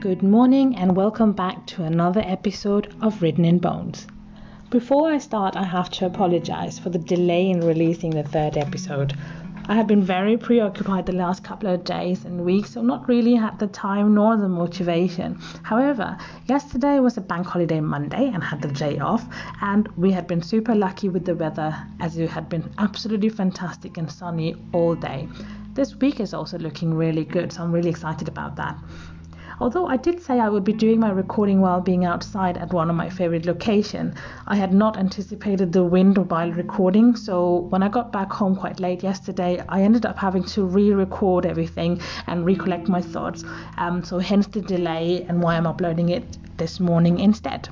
Good morning and welcome back to another episode of Written in Bones. Before I start, I have to apologize for the delay in releasing the third episode. I have been very preoccupied the last couple of days and weeks, so not really had the time nor the motivation. However, yesterday was a bank holiday Monday and had the day off, and we had been super lucky with the weather as it had been absolutely fantastic and sunny all day. This week is also looking really good, so I'm really excited about that. Although I did say I would be doing my recording while being outside at one of my favorite locations, I had not anticipated the wind while recording. So when I got back home quite late yesterday, I ended up having to re-record everything and recollect my thoughts. Um, so hence the delay and why I'm uploading it this morning instead.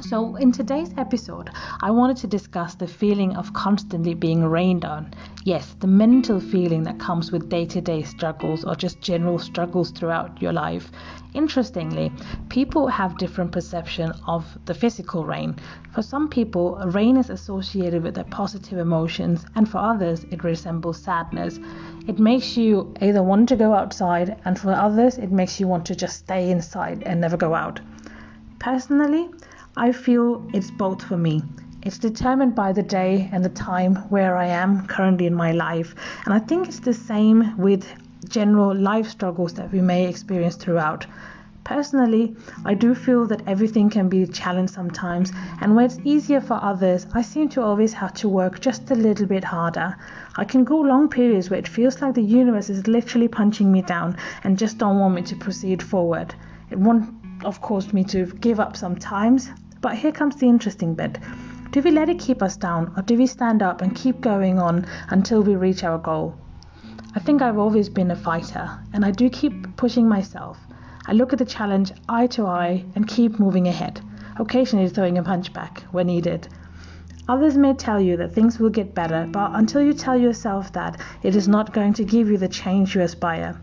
So, in today's episode, I wanted to discuss the feeling of constantly being rained on. Yes, the mental feeling that comes with day to day struggles or just general struggles throughout your life. Interestingly, people have different perception of the physical rain. For some people, rain is associated with their positive emotions, and for others, it resembles sadness. It makes you either want to go outside, and for others, it makes you want to just stay inside and never go out. Personally, I feel it's both for me. It's determined by the day and the time where I am currently in my life. And I think it's the same with general life struggles that we may experience throughout. Personally, I do feel that everything can be a challenge sometimes, and where it's easier for others, I seem to always have to work just a little bit harder. I can go long periods where it feels like the universe is literally punching me down and just don't want me to proceed forward. It won't, of course, me to give up sometimes, but here comes the interesting bit. Do we let it keep us down, or do we stand up and keep going on until we reach our goal? I think I've always been a fighter, and I do keep pushing myself. I look at the challenge eye to eye and keep moving ahead, occasionally throwing a punch back when needed. Others may tell you that things will get better, but until you tell yourself that, it is not going to give you the change you aspire.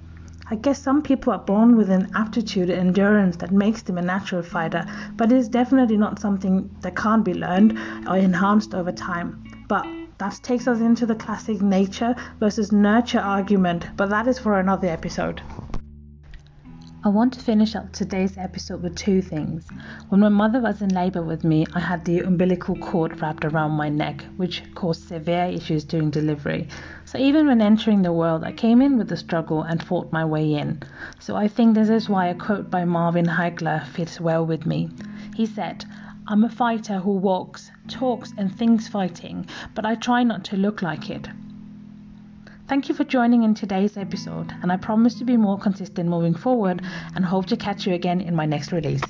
I guess some people are born with an aptitude and endurance that makes them a natural fighter, but it is definitely not something that can't be learned or enhanced over time. But that takes us into the classic nature versus nurture argument, but that is for another episode. I want to finish up today's episode with two things. When my mother was in labor with me, I had the umbilical cord wrapped around my neck, which caused severe issues during delivery. So even when entering the world, I came in with the struggle and fought my way in. So I think this is why a quote by Marvin Hagler fits well with me. He said, I'm a fighter who walks, talks, and thinks fighting, but I try not to look like it. Thank you for joining in today's episode, and I promise to be more consistent moving forward and hope to catch you again in my next release.